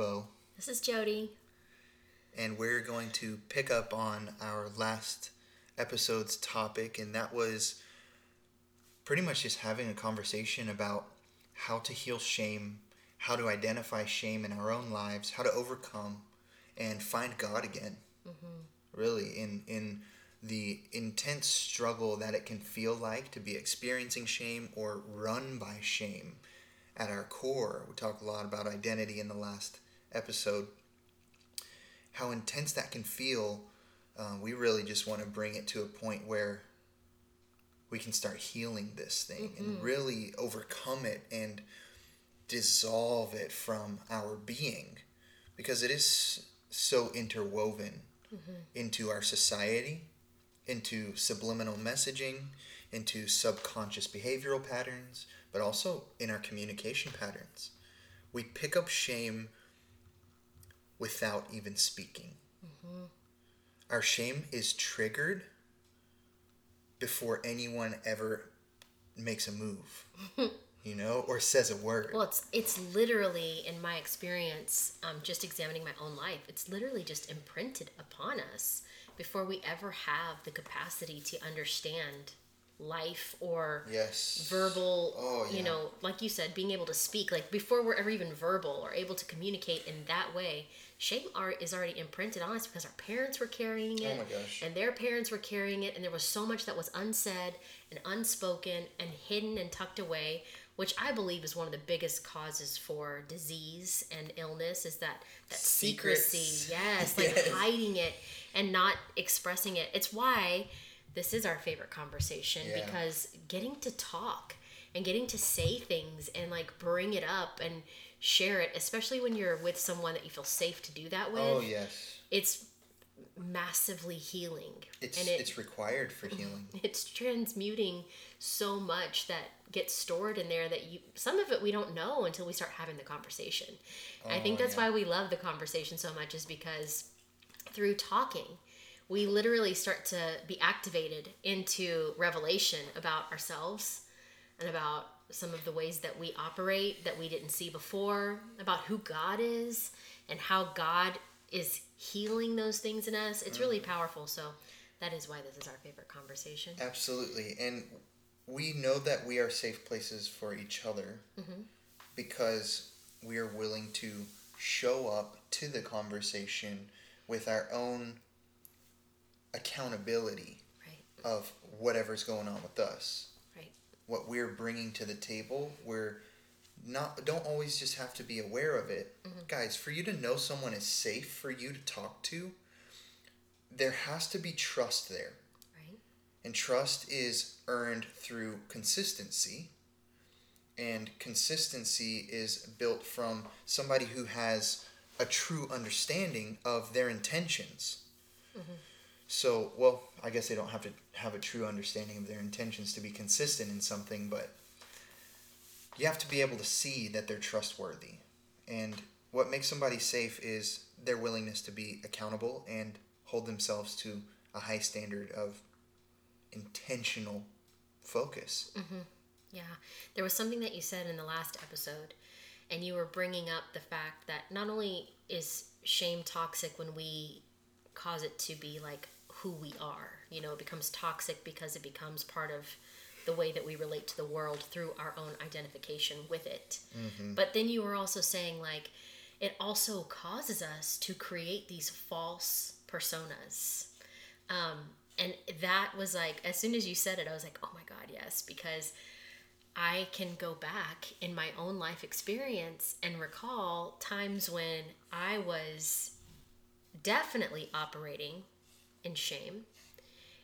Bo, This is Jody. and we're going to pick up on our last episode's topic, and that was pretty much just having a conversation about how to heal shame, how to identify shame in our own lives, how to overcome and find God again. Mm-hmm. Really, in in the intense struggle that it can feel like to be experiencing shame or run by shame at our core. We talked a lot about identity in the last episode. How intense that can feel. Uh, we really just want to bring it to a point where we can start healing this thing and really overcome it and dissolve it from our being because it is so interwoven into our society, into subliminal messaging, into subconscious behavioral patterns, but also in our communication patterns. We pick up shame without even speaking. Our shame is triggered before anyone ever makes a move, you know, or says a word. Well, it's it's literally, in my experience, um, just examining my own life, it's literally just imprinted upon us before we ever have the capacity to understand life or yes. verbal Oh, you know like you said being able to speak like before we're ever even verbal or able to communicate in that way shame art is already imprinted on us because our parents were carrying oh it Oh my gosh. and their parents were carrying it and there was so much that was unsaid and unspoken and hidden and tucked away which i believe is one of the biggest causes for disease and illness is that that secrecy yes like Yes. hiding it and not expressing it it's why this is our favorite conversation Yeah. because getting to talk and getting to say things and like bring it up and share it especially when you're with someone that you feel safe to do that oh, with Oh, yes. it's massively healing It's, and it, it's required for healing. it's transmuting so much that gets stored in there that you some of it we don't know until we start having the conversation i think Oh, that's yeah. why we love the conversation so much is because through talking we literally start to be activated into revelation about ourselves and about some of the ways that we operate that we didn't see before about who god is and how god is healing those things in us it's really powerful so that is why this is our favorite conversation Absolutely. And we know that we are safe places for each other Mm-hmm. because we are willing to show up to the conversation with our own accountability right of whatever's going on with us. right What we're bringing to the table, we're not don't always just have to be aware of it. Mm-hmm. Guys, for you to know someone is safe for you to talk to, there has to be trust there. right And trust is earned through consistency. And consistency is built from somebody who has a true understanding of their intentions. Mm-hmm. So, well, I guess they don't have to have a true understanding of their intentions to be consistent in something, but you have to be able to see that they're trustworthy. And what makes somebody safe is their willingness to be accountable and hold themselves to a high standard of intentional focus. Mm-hmm. Yeah, there was something that you said in the last episode, and you were bringing up the fact that not only is shame toxic when we cause it to be like who we are, you know, it becomes toxic because it becomes part of the way that we relate to the world through our own identification with it. But then you were also saying, like, it also causes us to create these false personas. Um, and that was like, as soon as you said it, I was like, oh my God, yes, because I can go back in my own life experience and recall times when I was definitely operating in shame.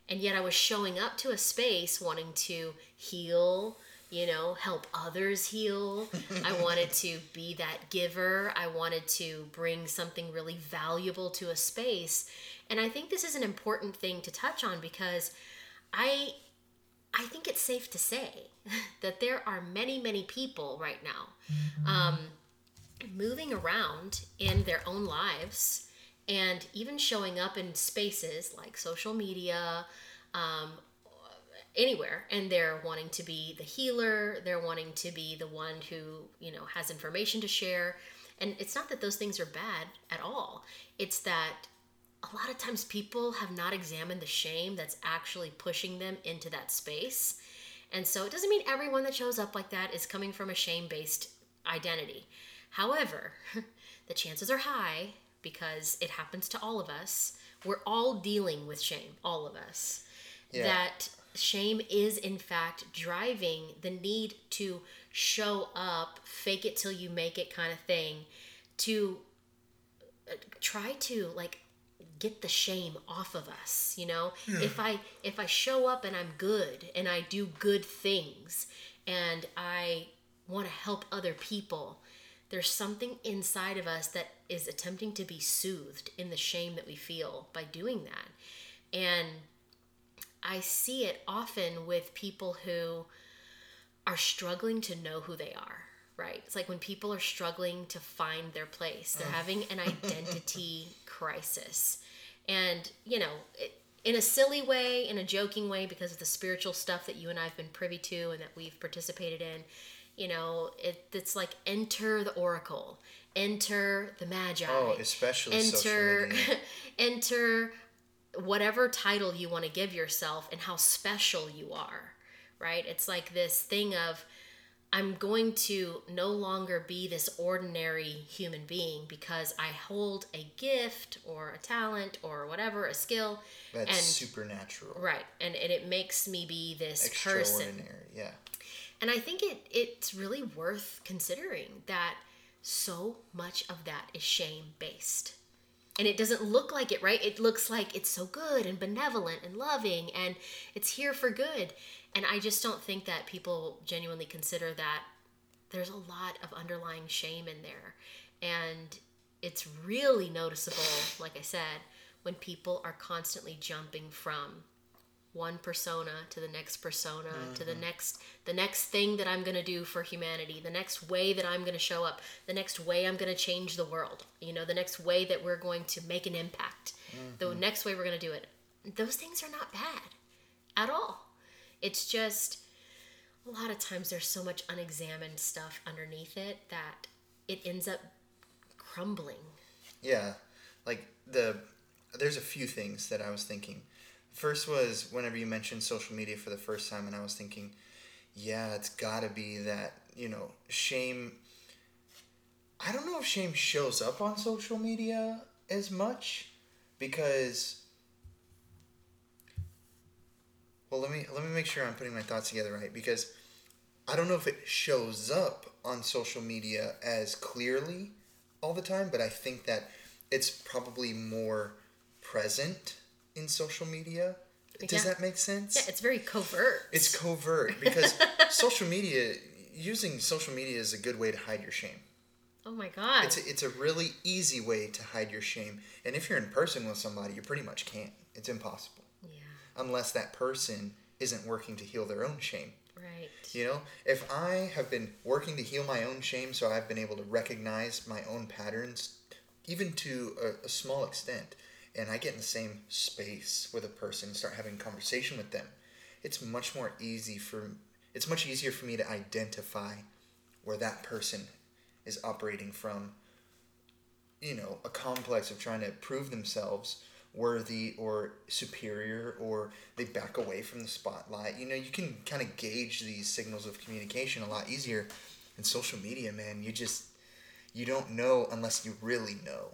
And yet I was showing up to a space wanting to heal, you know, help others heal. I wanted to be that giver. I wanted to bring something really valuable to a space. And I think this is an important thing to touch on because I I think it's safe to say that there are many, many people right now um, moving around in their own lives and even showing up in spaces like social media um, anywhere and they're wanting to be the healer they're wanting to be the one who you know has information to share. And it's not that those things are bad at all. It's that a lot of times people have not examined the shame that's actually pushing them into that space. And so it doesn't mean everyone that shows up like that is coming from a shame based identity. However the chances are high because it happens to all of us. We're all dealing with shame all of us. Yeah. that shame is in fact driving the need to show up fake it till you make it kind of thing to uh, try to like get the shame off of us you know? If i if i show up and i'm good and i do good things and i want to help other people there's something inside of us that is attempting to be soothed in the shame that we feel by doing that and I see it often with people who are struggling to know who they are, right? It's like when people are struggling to find their place, they're mm. having an identity crisis. And, you know, it, in a silly way, in a joking way, because of the spiritual stuff that you and I have been privy to and that we've participated in, you know, it, it's like enter the oracle, enter the magi Oh, especially enter enter whatever title you want to give yourself and how special you are right it's like this thing of i'm going to no longer be this ordinary human being because i hold a gift or a talent or whatever a skill That's and supernatural. right and, and it makes me be this person Extraordinary. Yeah. And I think it it's really worth considering that so much of that is shame based. And it doesn't look like it, right? It looks like it's so good and benevolent and loving and it's here for good. And I just don't think that people genuinely consider that there's a lot of underlying shame in there. And it's really noticeable, like I said, when people are constantly jumping from one persona to the next persona to the mm-hmm. next the next thing that I'm going to do for humanity, the next way that I'm going to show up, the next way I'm going to change the world, you know, the next way that we're going to make an impact, the mm-hmm. next way we're going to do it. Those things are not bad at all. It's just a lot of times there's so much unexamined stuff underneath it that it ends up crumbling. Yeah, like the there's a few things that I was thinking. First was whenever you mentioned social media for the first time, and I was thinking, yeah, it's got to be that you know shame. I don't know if shame shows up on social media as much because. Well, let me let me make sure I'm putting my thoughts together right because I don't know if it shows up on social media as clearly all the time, but I think that it's probably more present in social media. Does Yeah. that make sense? Yeah, it's very covert. It's covert because social media, using social media is a good way to hide your shame. oh my god. It's a, it's a really easy way to hide your shame. And if you're in person with somebody, you pretty much can't. It's impossible. yeah, Unless that person isn't working to heal their own shame. right. You know, if I have been working to heal my own shame, so I've been able to recognize my own patterns, even to a, a small extent, and I get in the same space with a person and start having conversation with them, it's much more easy for it's much easier for me to identify where that person is operating from. You know a complex of trying to prove themselves worthy or superior or they back away from the spotlight. You know you can kind of gauge these signals of communication a lot easier in social media man. You just you don't know unless you really know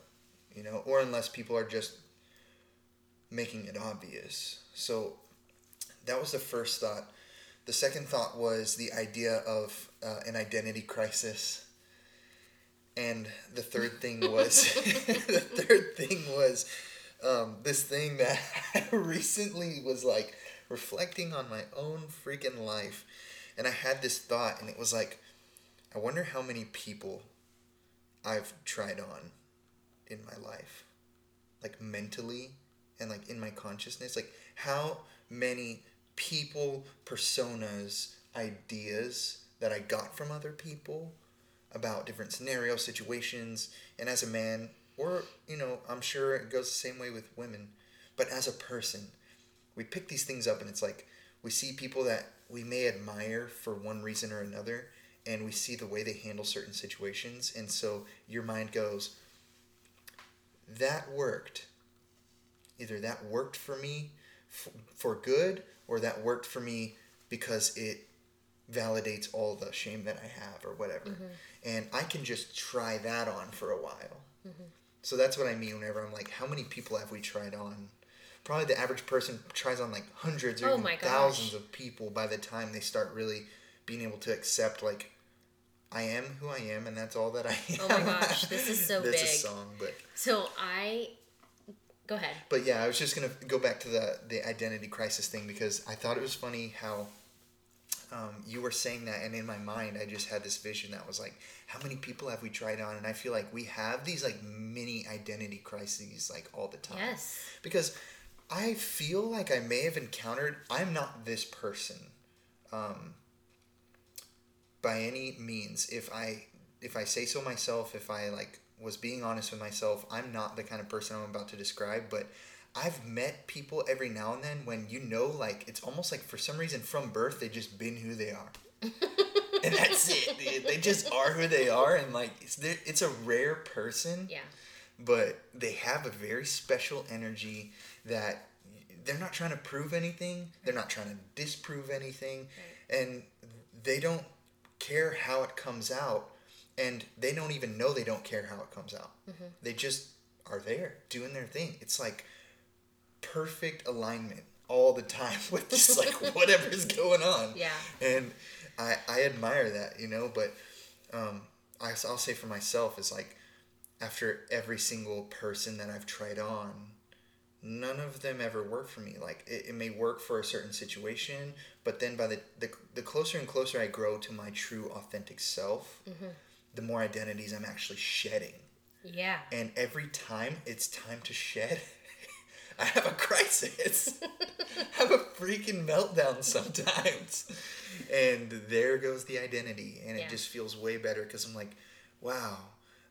you know or unless people are just making it obvious. So that was the first thought. The second thought was the idea of uh, an identity crisis. And the third thing was the third thing was um, this thing that I recently was like reflecting on my own freaking life. And I had this thought and it was like I wonder how many people I've tried on in my life. Like mentally and like in my consciousness like how many people personas ideas that I got from other people about different scenarios, situations, and as a man, or, you know, I'm sure it goes the same way with women, but as a person, we pick these things up and it's like, we see people that we may admire for one reason or another, and we see the way they handle certain situations, and so your mind goes, that worked. Either that worked for me f- for good, or that worked for me because it validates all the shame that I have or whatever. Mm-hmm. And I can just try that on for a while. Mm-hmm. So that's what I mean whenever I'm like, how many people have we tried on? Probably the average person tries on like hundreds or Oh even thousands of people by the time they start really being able to accept like I am who I am and that's all that I am. Oh my gosh, this is so that's a song, but So I go ahead. but yeah, I was just gonna go back to the the identity crisis thing because I thought it was funny how um, you were saying that, and in my mind, I just had this vision that was like, how many people have we tried on? And I feel like we have these like mini identity crises like all the time. Yes. Because I feel like I may have encountered. I'm not this person, um, by any means. If I if I say so myself, if I like was being honest with myself, I'm not the kind of person I'm about to describe. But I've met people every now and then when you know, like it's almost like for some reason from birth they just been who they are. and that's it. They, they just are who they are, and like it's it's a rare person Yeah. but they have a very special energy that they're not trying to prove anything they're not trying to disprove anything and they don't care how it comes out and they don't even know they don't care how it comes out. They just are there doing their thing. It's like perfect alignment all the time with just like whatever's going on. Yeah. and I, I admire that you know but um, I, i'll say for myself is like after every single person that i've tried on none of them ever work for me. Like it, it may work for a certain situation but then by the, the the closer and closer i grow to my true authentic self the more identities i'm actually shedding Yeah. and every time it's time to shed, I have a crisis. I have a freaking meltdown sometimes. And there goes the identity. And Yeah. it just feels way better because I'm like, wow.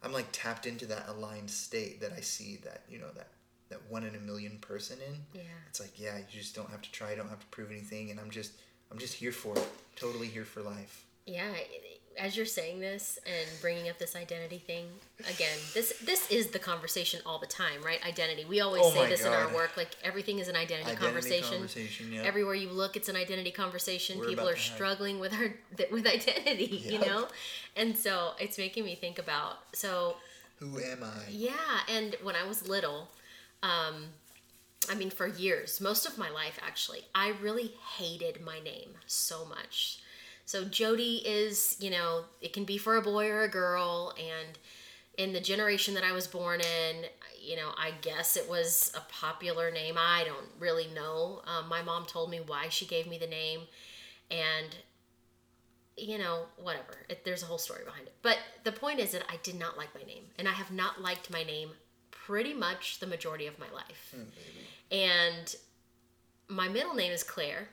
I'm like tapped into that aligned state that I see that, you know, that, that one in a million person in. Yeah. It's like, yeah, you just don't have to try, you don't have to prove anything. And I'm just, I'm just here for it. Totally here for life. Yeah, as you're saying this and bringing up this identity thing again, this this is the conversation all the time, right? Identity. We always Oh say this in our work. Like everything is an identity, Identity conversation. conversation, yeah. Everywhere you look, it's an identity conversation. We're People are struggling with our with identity, you know, and so it's making me think about so Who am I? yeah, and when I was little, um, I mean, for years, most of my life actually, I really hated my name so much. So Jody is, you know, it can be for a boy or a girl, and in the generation that I was born in, you know, I guess it was a popular name. I don't really know. Um, my mom told me why she gave me the name, and you know, whatever. It, there's a whole story behind it. But the point is that I did not like my name, and I have not liked my name pretty much the majority of my life. And my middle name is Claire.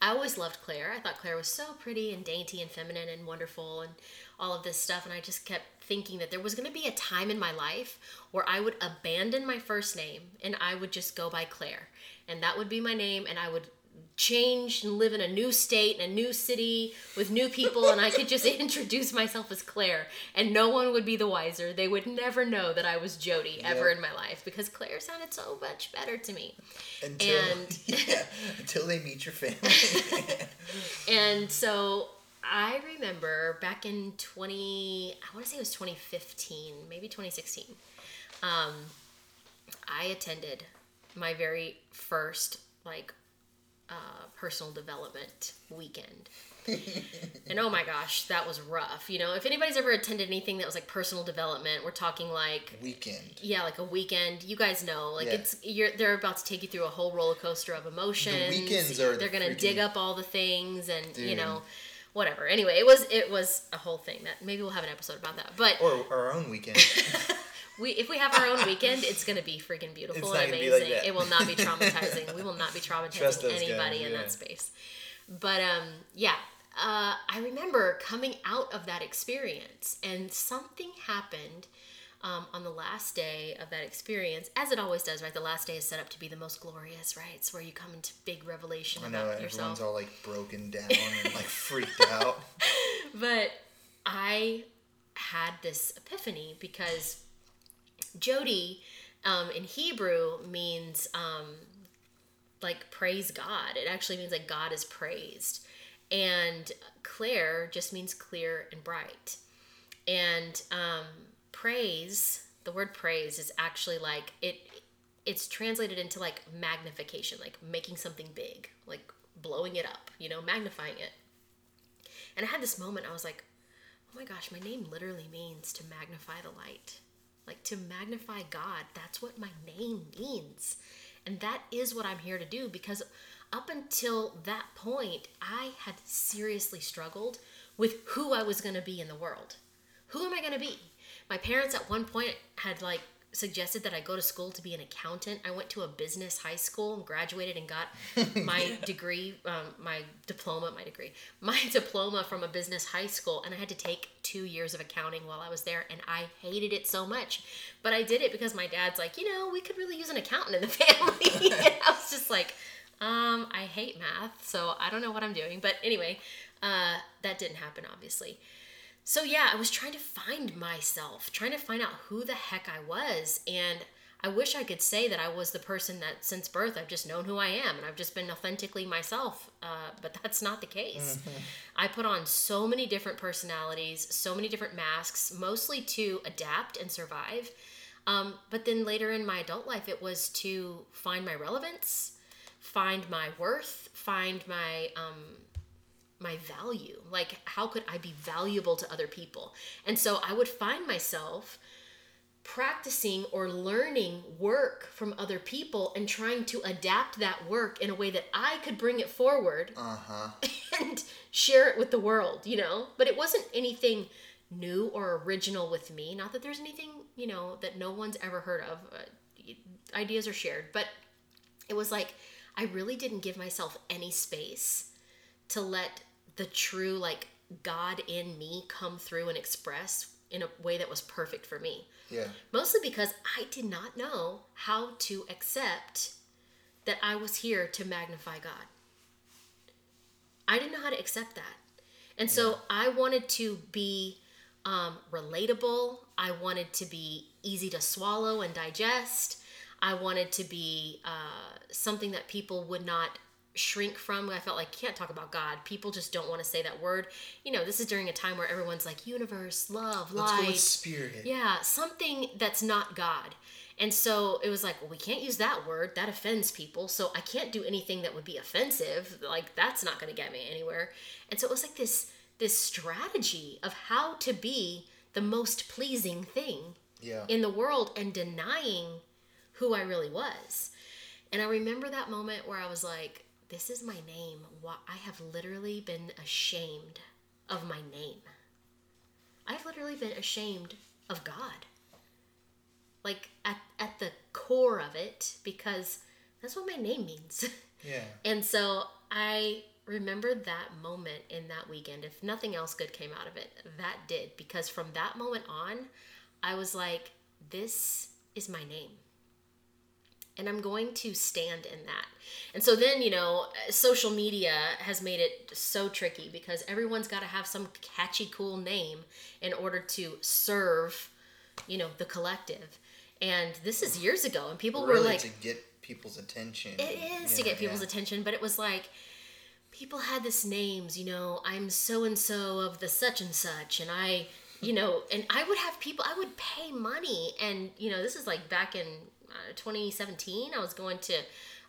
I always loved Claire. I thought Claire was so pretty and dainty and feminine and wonderful and all of this stuff. And I just kept thinking that there was going to be a time in my life where I would abandon my first name and I would just go by Claire. And that would be my name. And I would change and live in a new state and a new city with new people. And I could just introduce myself as Claire. And no one would be the wiser. They would never know that I was Jody ever Yep. in my life because Claire sounded so much better to me. Until, And- yeah, until they meet your family. And so I remember back in 20, I want to say it was 2015, maybe 2016. Um, I attended my very first like uh, personal development weekend. and oh my gosh, that was rough. You know, if anybody's ever attended anything that was like personal development, we're talking like Weekend. yeah, like a weekend. You guys know, like Yeah. it's you're they're about to take you through a whole roller coaster of emotions. weekends are they're gonna freaking- dig up all the things and you know, whatever. Anyway, it was it was a whole thing that maybe we'll have an episode about that. But Or our own weekend. we if we have our own weekend, it's gonna be freaking beautiful and not gonna be amazing. like it will not be traumatizing. we will not be traumatizing anybody guys, in yeah. that space. But um, yeah, uh, I remember coming out of that experience, and something happened. um, on the last day of that experience, as it always does, right? The last day is set up to be the most glorious, right? It's where you come into big revelation I know about everyone's yourself. all like broken down and like freaked out. But I had this epiphany because Jody um, in Hebrew means um, like praise God. It actually means like God is praised. And Claire just means clear and bright. And um, praise, the word praise is actually like it. It's translated into like magnification, like making something big, like blowing it up, you know, magnifying it. And I had this moment. I was like, oh my gosh, my name literally means to magnify the light. Like to magnify God, that's what my name means. And that is what I'm here to do because up until that point, I had seriously struggled with who I was going to be in the world. Who am I going to be? My parents at one point had like suggested that I go to school to be an accountant. I went to a business high school and graduated and got my degree, um, my diploma, my degree, my diploma from a business high school. And I had to take two years of accounting while I was there. And I hated it so much. But I did it because my dad's like, you know, we could really use an accountant in the family. and I was just like, um, I hate math. So I don't know what I'm doing. But anyway, uh, that didn't happen, obviously. So yeah, I was trying to find myself, trying to find out who the heck I was. And I wish I could say that I was the person that since birth I've just known who I am and I've just been authentically myself. Uh, but that's not the case. I put on so many different personalities, so many different masks, mostly to adapt and survive. Um, but then later in my adult life, it was to find my relevance, find my worth, find my um, my value. Like, how could I be valuable to other people? And so I would find myself practicing or learning work from other people and trying to adapt that work in a way that I could bring it forward Uh huh. and share it with the world, you know? But it wasn't anything new or original with me. Not that there's anything, you know, that no one's ever heard of. Uh, ideas are shared, but it was like I really didn't give myself any space to let the true like God in me come through and express in a way that was perfect for me. Yeah. Mostly because I did not know how to accept that I was here to magnify God. I didn't know how to accept that. And so I wanted to be um, relatable. I wanted to be easy to swallow and digest. I wanted to be uh, something that people would not shrink from. I felt like can't talk about God. People just don't want to say that word. You know, this is during a time where everyone's like universe, love, Let's light. go with spirit. Yeah, something that's not God. And so it was like, well, we can't use that word. That offends people. So I can't do anything that would be offensive. Like that's not going to get me anywhere. And so it was like this this strategy of how to be the most pleasing thing Yeah. in the world and denying who I really was. And I remember that moment where I was like, this is my name. I have literally been ashamed of my name. I've literally been ashamed of God. Like at at the core of it because that's what my name means. yeah. And so I remember that moment in that weekend. If nothing else good came out of it, that did. Because from that moment on, I was like, this is my name. And I'm going to stand in that. And so then, you know, social media has made it so tricky because everyone's got to have some catchy, cool name in order to serve, you know, the collective. And this is years ago, and people really were like, to get people's attention. it is to get people's yeah. attention, but it was like people had this names, you know, I'm so and so of the such and such, and I, you know, and I would have people, I would pay money, and you know, this is like back in 2017. I was going to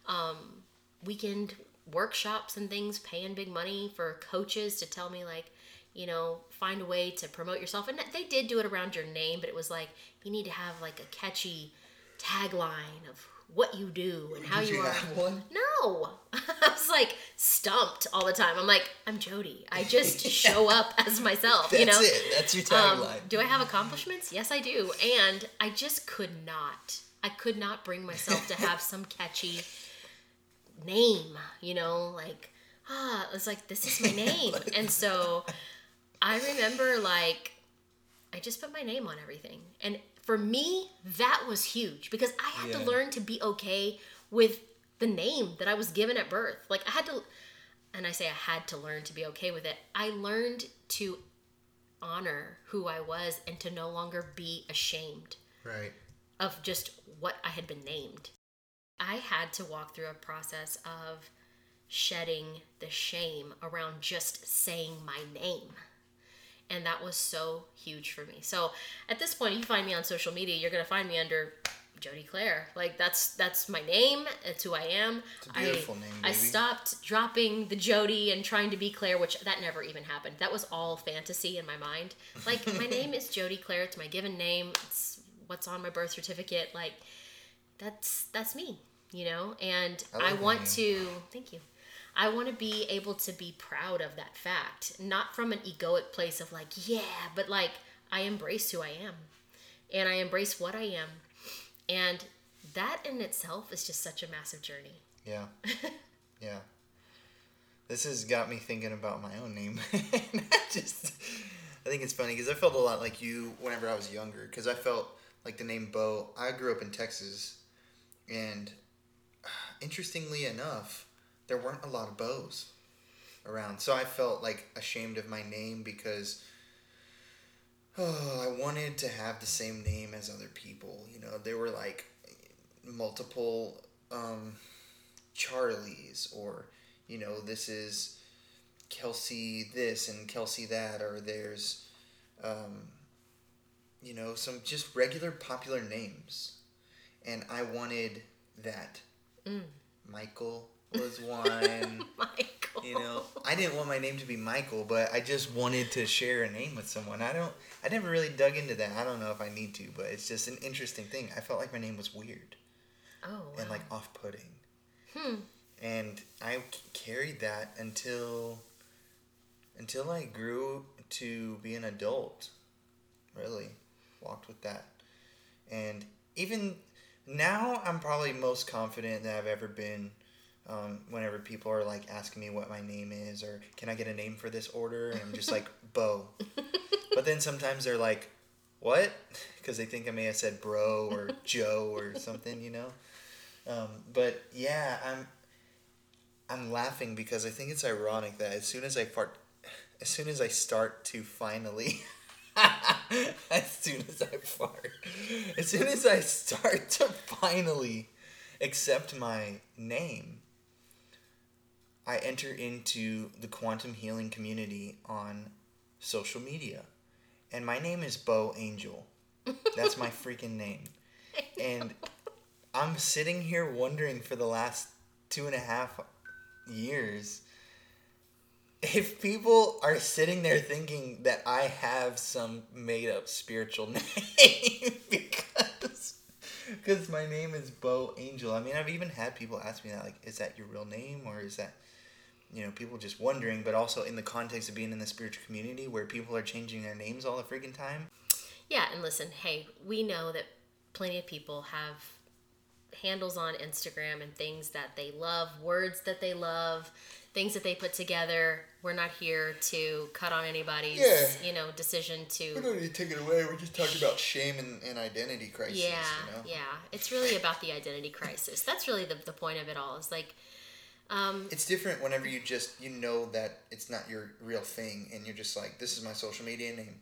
um, weekend workshops and things, paying big money for coaches to tell me like, you know, find a way to promote yourself, and they did do it around your name, but it was like you need to have like a catchy tagline of what you do and how Did you, you are. one? No. I was like stumped all the time. I'm like, I'm Jody. I just show up as myself, That's you know? it. That's your Um, tagline. do I have accomplishments? Yes, I do. And I just could not. I could not bring myself to have some catchy name, you know, like, ah, it's like, this is my name. and so I remember, like, I just put my name on everything. And for me, that was huge because I had to learn to be okay with the name that I was given at birth. Like I had to and I say I had to learn to be okay with it. I learned to honor who I was and to no longer be ashamed Right. Of just what I had been named. I had to walk through a process of shedding the shame around just saying my name. And that was so huge for me. So at this point, you find me on social media, you're gonna find me under Jody Claire. Like that's that's my name. It's who I am. a beautiful I, name, I stopped dropping the Jody and trying to be Claire, which that never even happened. That was all fantasy in my mind. Like my name is Jody Claire. It's my given name. It's what's on my birth certificate. Like that's that's me, you know. And I I, want to thank you. I want to be able to be proud of that fact, not from an egoic place of like, yeah, but like I embrace who I am, and I embrace what I am, and that in itself is just such a massive journey. Yeah. yeah. This has got me thinking about my own name. I just, I think it's funny because I felt a lot like you whenever I was younger. Because I felt like the name Bo. I grew up in Texas, and interestingly enough, there weren't a lot of Bos around. So I felt like ashamed of my name because. Oh, I wanted to have the same name as other people. You know, there were like multiple um, Charlies, or you know, this is Kelsey this and Kelsey that, or there's, um, you know, some just regular popular names, and I wanted that. Michael was one. Michael. you know, I didn't want my name to be Michael, but I just wanted to share a name with someone. I don't. I never really dug into that. I don't know if I need to, but it's just an interesting thing. I felt like my name was weird Oh, wow. and like off-putting. Hmm. And I carried that until until I grew to be an adult. Really walked with that. And even now I'm probably most confident that I've ever been um, whenever people are like asking me what my name is or can I get a name for this order and I'm just like Bo. But then sometimes they're like what? Because they think I may have said bro or Joe or something, you know. Um, but yeah, I'm I'm laughing because I think it's ironic that as soon as I fart, as soon as I start to finally, as soon as I fart, as soon as I start to finally accept my name, I enter into the quantum healing community on social media. And my name is Bo Angel. That's my freaking name. And I'm sitting here wondering for the last two and a half years if people are sitting there thinking that I have some made up spiritual name because because my name is Bo Angel. I mean, I've even had people ask me that like is that your real name or is that you know, people just wondering, but also in the context of being in the spiritual community where people are changing their names all the freaking time. Yeah, and listen, hey, we know that plenty of people have handles on Instagram and things that they love, words that they love, things that they put together. We're not here to cut on anybody's, Yeah. you know, decision to We don't need to take it away. We're just talking about shame and, and identity crisis. yeah, you know? yeah. It's really about the identity crisis. That's really the, the point of it all. Is like, um, It's different whenever you just you know that it's not your real thing, and you're just like, this is my social media name,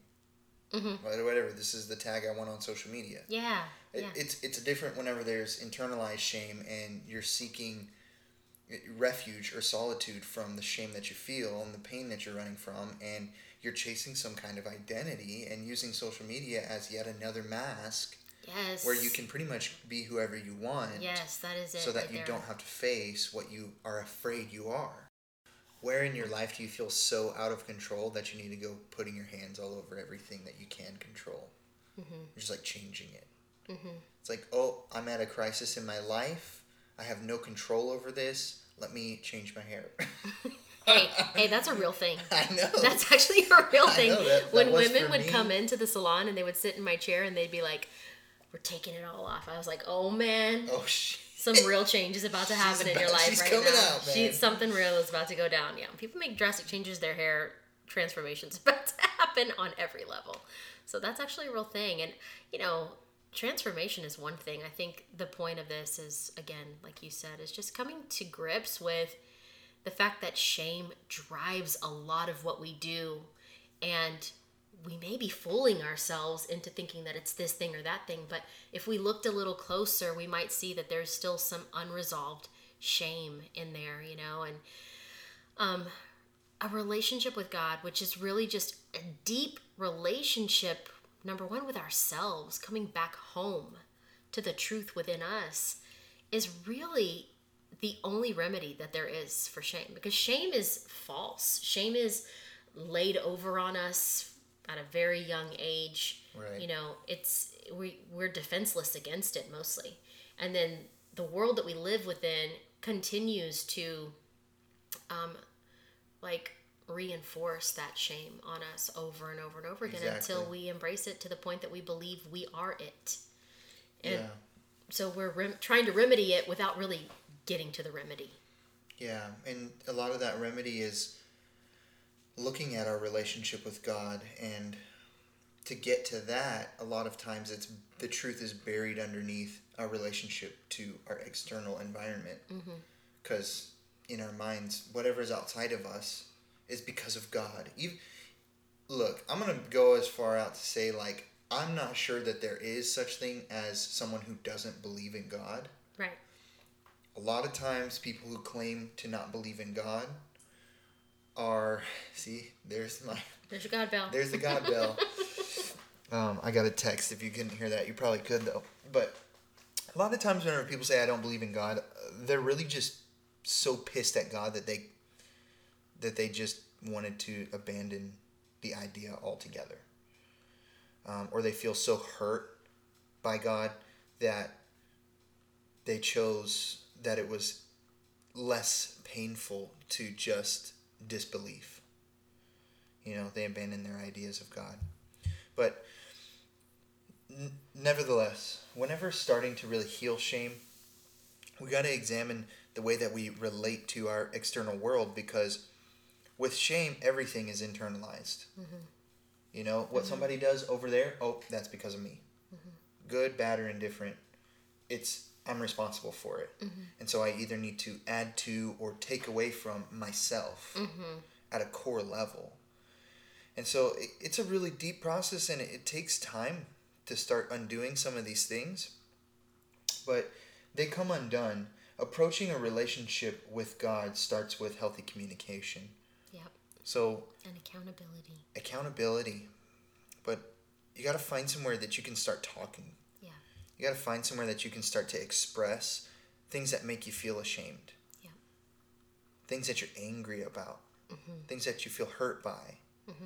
Mm-hmm. Wha- whatever. This is the tag I want on social media. yeah, It, yeah, It's it's different whenever there's internalized shame and you're seeking refuge or solitude from the shame that you feel and the pain that you're running from, and you're chasing some kind of identity and using social media as yet another mask yes. where you can pretty much be whoever you want. Yes, that is it. so that right you there. don't have to face what you are afraid you are. Where in your life do you feel so out of control that you need to go putting your hands all over everything that you can control? Mm-hmm. Just like changing it. Mm-hmm. It's like, oh, I'm at a crisis in my life. I have no control over this. Let me change my hair. hey, hey, that's a real thing. I know. That's actually a real thing. that- that when women would me. come into the salon and they would sit in my chair and they'd be like, "We're taking it all off." I was like, "Oh man, oh shit. some real change is about to happen in your about- life she's right coming now. out, man. She's something real is about to go down." Yeah, people make drastic changes their hair. transformation's about to happen on every level. So that's actually a real thing. And, you know, transformation is one thing. I think the point of this is, again, like you said, is just coming to grips with the fact that shame drives a lot of what we do. And we may be fooling ourselves into thinking that it's this thing or that thing. But if we looked a little closer, we might see that there's still some unresolved shame in there, you know, and um, a relationship with God, which is really just a deep relationship, number one, with ourselves, coming back home to the truth within us, is really the only remedy that there is for shame. Because shame is false. Shame is laid over on us at a very young age. Right. You know, it's we we're defenseless against it mostly. And then the world that we live within continues to um like reinforce that shame on us over and over and over again Exactly. until we embrace it to the point that we believe we are it. And yeah. so we're rem- trying to remedy it without really getting to the remedy. Yeah, and a lot of that remedy is looking at our relationship with God and to get to that, a lot of times it's the truth is buried underneath our relationship to our external environment. Mm-hmm. Because in our minds, whatever is outside of us is because of God. You look, I'm gonna go as far out to say like I'm not sure that there is such thing as someone who doesn't believe in God Right. a lot of times people who claim to not believe in God are see there's my There's your God bell. there's the God bell. um, I got a text if you couldn't hear that you probably could though. But a lot of times whenever people say I don't believe in God, they're really just so pissed at God that they that they just wanted to abandon the idea altogether. Um, or they feel so hurt by God that they chose that it was less painful to just disbelief. You know, they abandon their ideas of God. But n- nevertheless, whenever starting to really heal shame, we got to examine the way that we relate to our external world because with shame, everything is internalized. Mm-hmm. You know, what mm-hmm. somebody does over there, oh, that's because of me. Mm-hmm. Good, bad, or indifferent, it's I'm responsible for it. And so I either need to add to or take away from myself at a core level. And so it, it's a really deep process and it, it takes time to start undoing some of these things. But they come undone. Approaching a relationship with God starts with healthy communication. So And accountability. accountability, but you got to find somewhere that you can start talking. Yeah. You got to find somewhere that you can start to express things that make you feel ashamed. Yeah. Things that you're angry about. Mm-hmm. Things that you feel hurt by. Mm-hmm.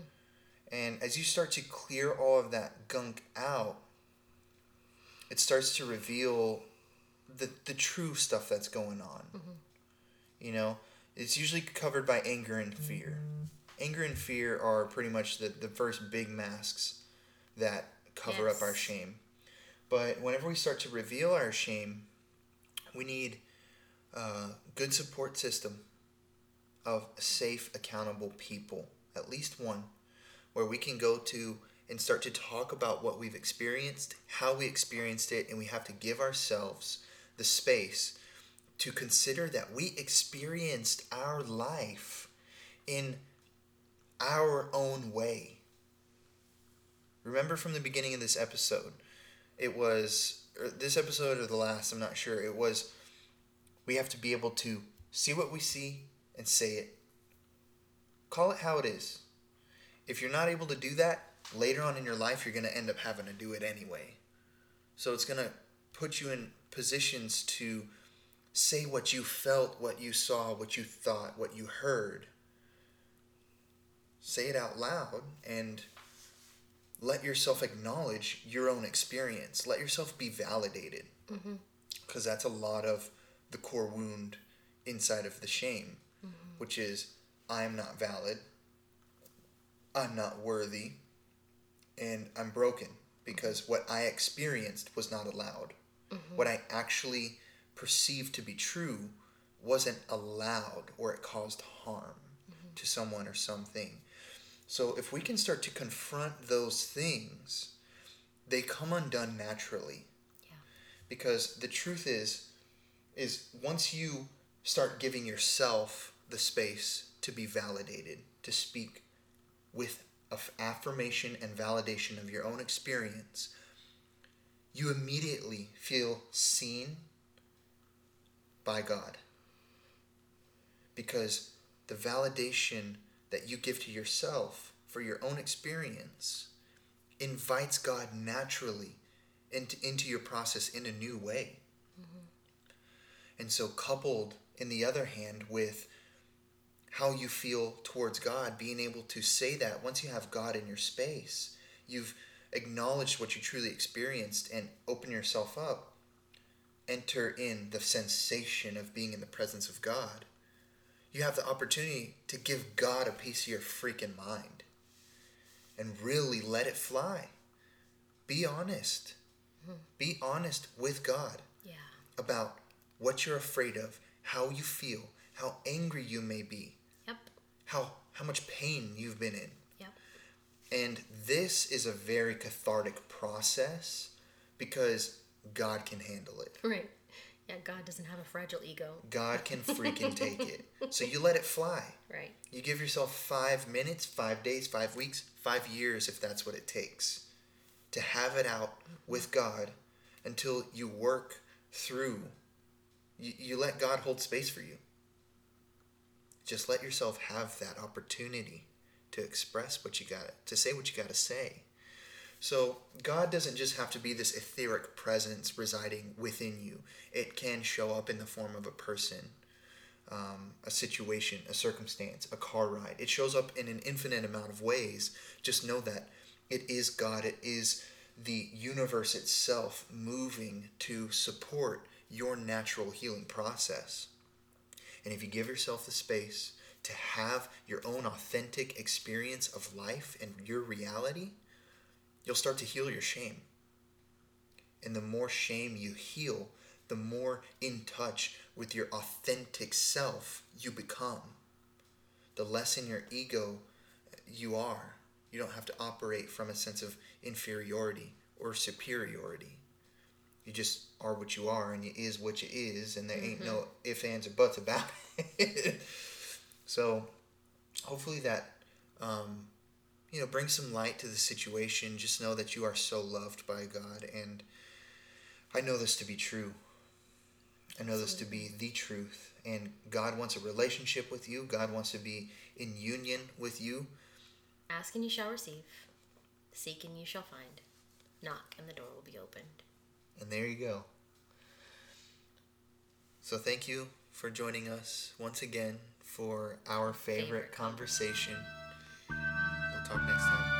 And as you start to clear all of that gunk out, it starts to reveal the, the true stuff that's going on. Mm-hmm. You know, it's usually covered by anger and fear. Anger and fear are pretty much the, the first big masks that cover up our shame. But whenever we start to reveal our shame, we need a good support system of safe, accountable people, at least one, where we can go to and start to talk about what we've experienced, how we experienced it, and we have to give ourselves the space to consider that we experienced our life in our own way. Remember from the beginning of this episode, it was, this episode or the last, I'm not sure, it was we have to be able to see what we see and say it. Call it how it is. If you're not able to do that, later on in your life, you're going to end up having to do it anyway. So it's going to put you in positions to say what you felt, what you saw, what you thought, what you heard. Say it out loud and let yourself acknowledge your own experience. Let yourself be validated. Mm-hmm. Because that's a lot of the core wound inside of the shame, mm-hmm. which is I am not valid, I'm not worthy, and I'm broken because mm-hmm. what I experienced was not allowed. What I actually perceived to be true wasn't allowed or it caused harm mm-hmm. to someone or something. So if we can start to confront those things, they come undone naturally. Yeah. Because the truth is is once you start giving yourself the space to be validated, to speak with affirmation and validation of your own experience, you immediately feel seen by God. Because the validation that you give to yourself for your own experience invites God naturally into, into your process in a new way. Mm-hmm. And so, coupled, in the other hand, with how you feel towards God, being able to say that once you have God in your space, you've acknowledged what you truly experienced and open yourself up, enter in the sensation of being in the presence of God you have the opportunity to give God a piece of your freaking mind and really let it fly. Be honest. Mm-hmm. Be honest with God yeah. about what you're afraid of, how you feel, how angry you may be. Yep. How how much pain you've been in. Yep. And this is a very cathartic process because God can handle it. Right. Yeah, God doesn't have a fragile ego. God can freaking take it. So you let it fly. Right. You give yourself five minutes, five days, five weeks, five years, if that's what it takes, to have it out with God until you work through. You, you let God hold space for you. Just let yourself have that opportunity to express what you got, to say what you got to say. So God doesn't just have to be this etheric presence residing within you. It can show up in the form of a person, um, a situation, a circumstance, a car ride. It shows up in an infinite amount of ways. Just know that it is God. It is the universe itself moving to support your natural healing process. And if you give yourself the space to have your own authentic experience of life and your reality, you'll start to heal your shame. And the more shame you heal, the more in touch with your authentic self you become. The less in your ego you are. You don't have to operate from a sense of inferiority or superiority. You just are what you are, and you is what you is, and there mm-hmm. ain't no mm-hmm. ifs, ands, or buts about it. so, hopefully that um, you know, bring some light to the situation. Just know that you are so loved by God. And I know this to be true. I know this to be the truth. And God wants a relationship with you, God wants to be in union with you. Ask and you shall receive, seek and you shall find, knock and the door will be opened. And there you go. So thank you for joining us once again for our favorite, favorite conversation. Talk next time.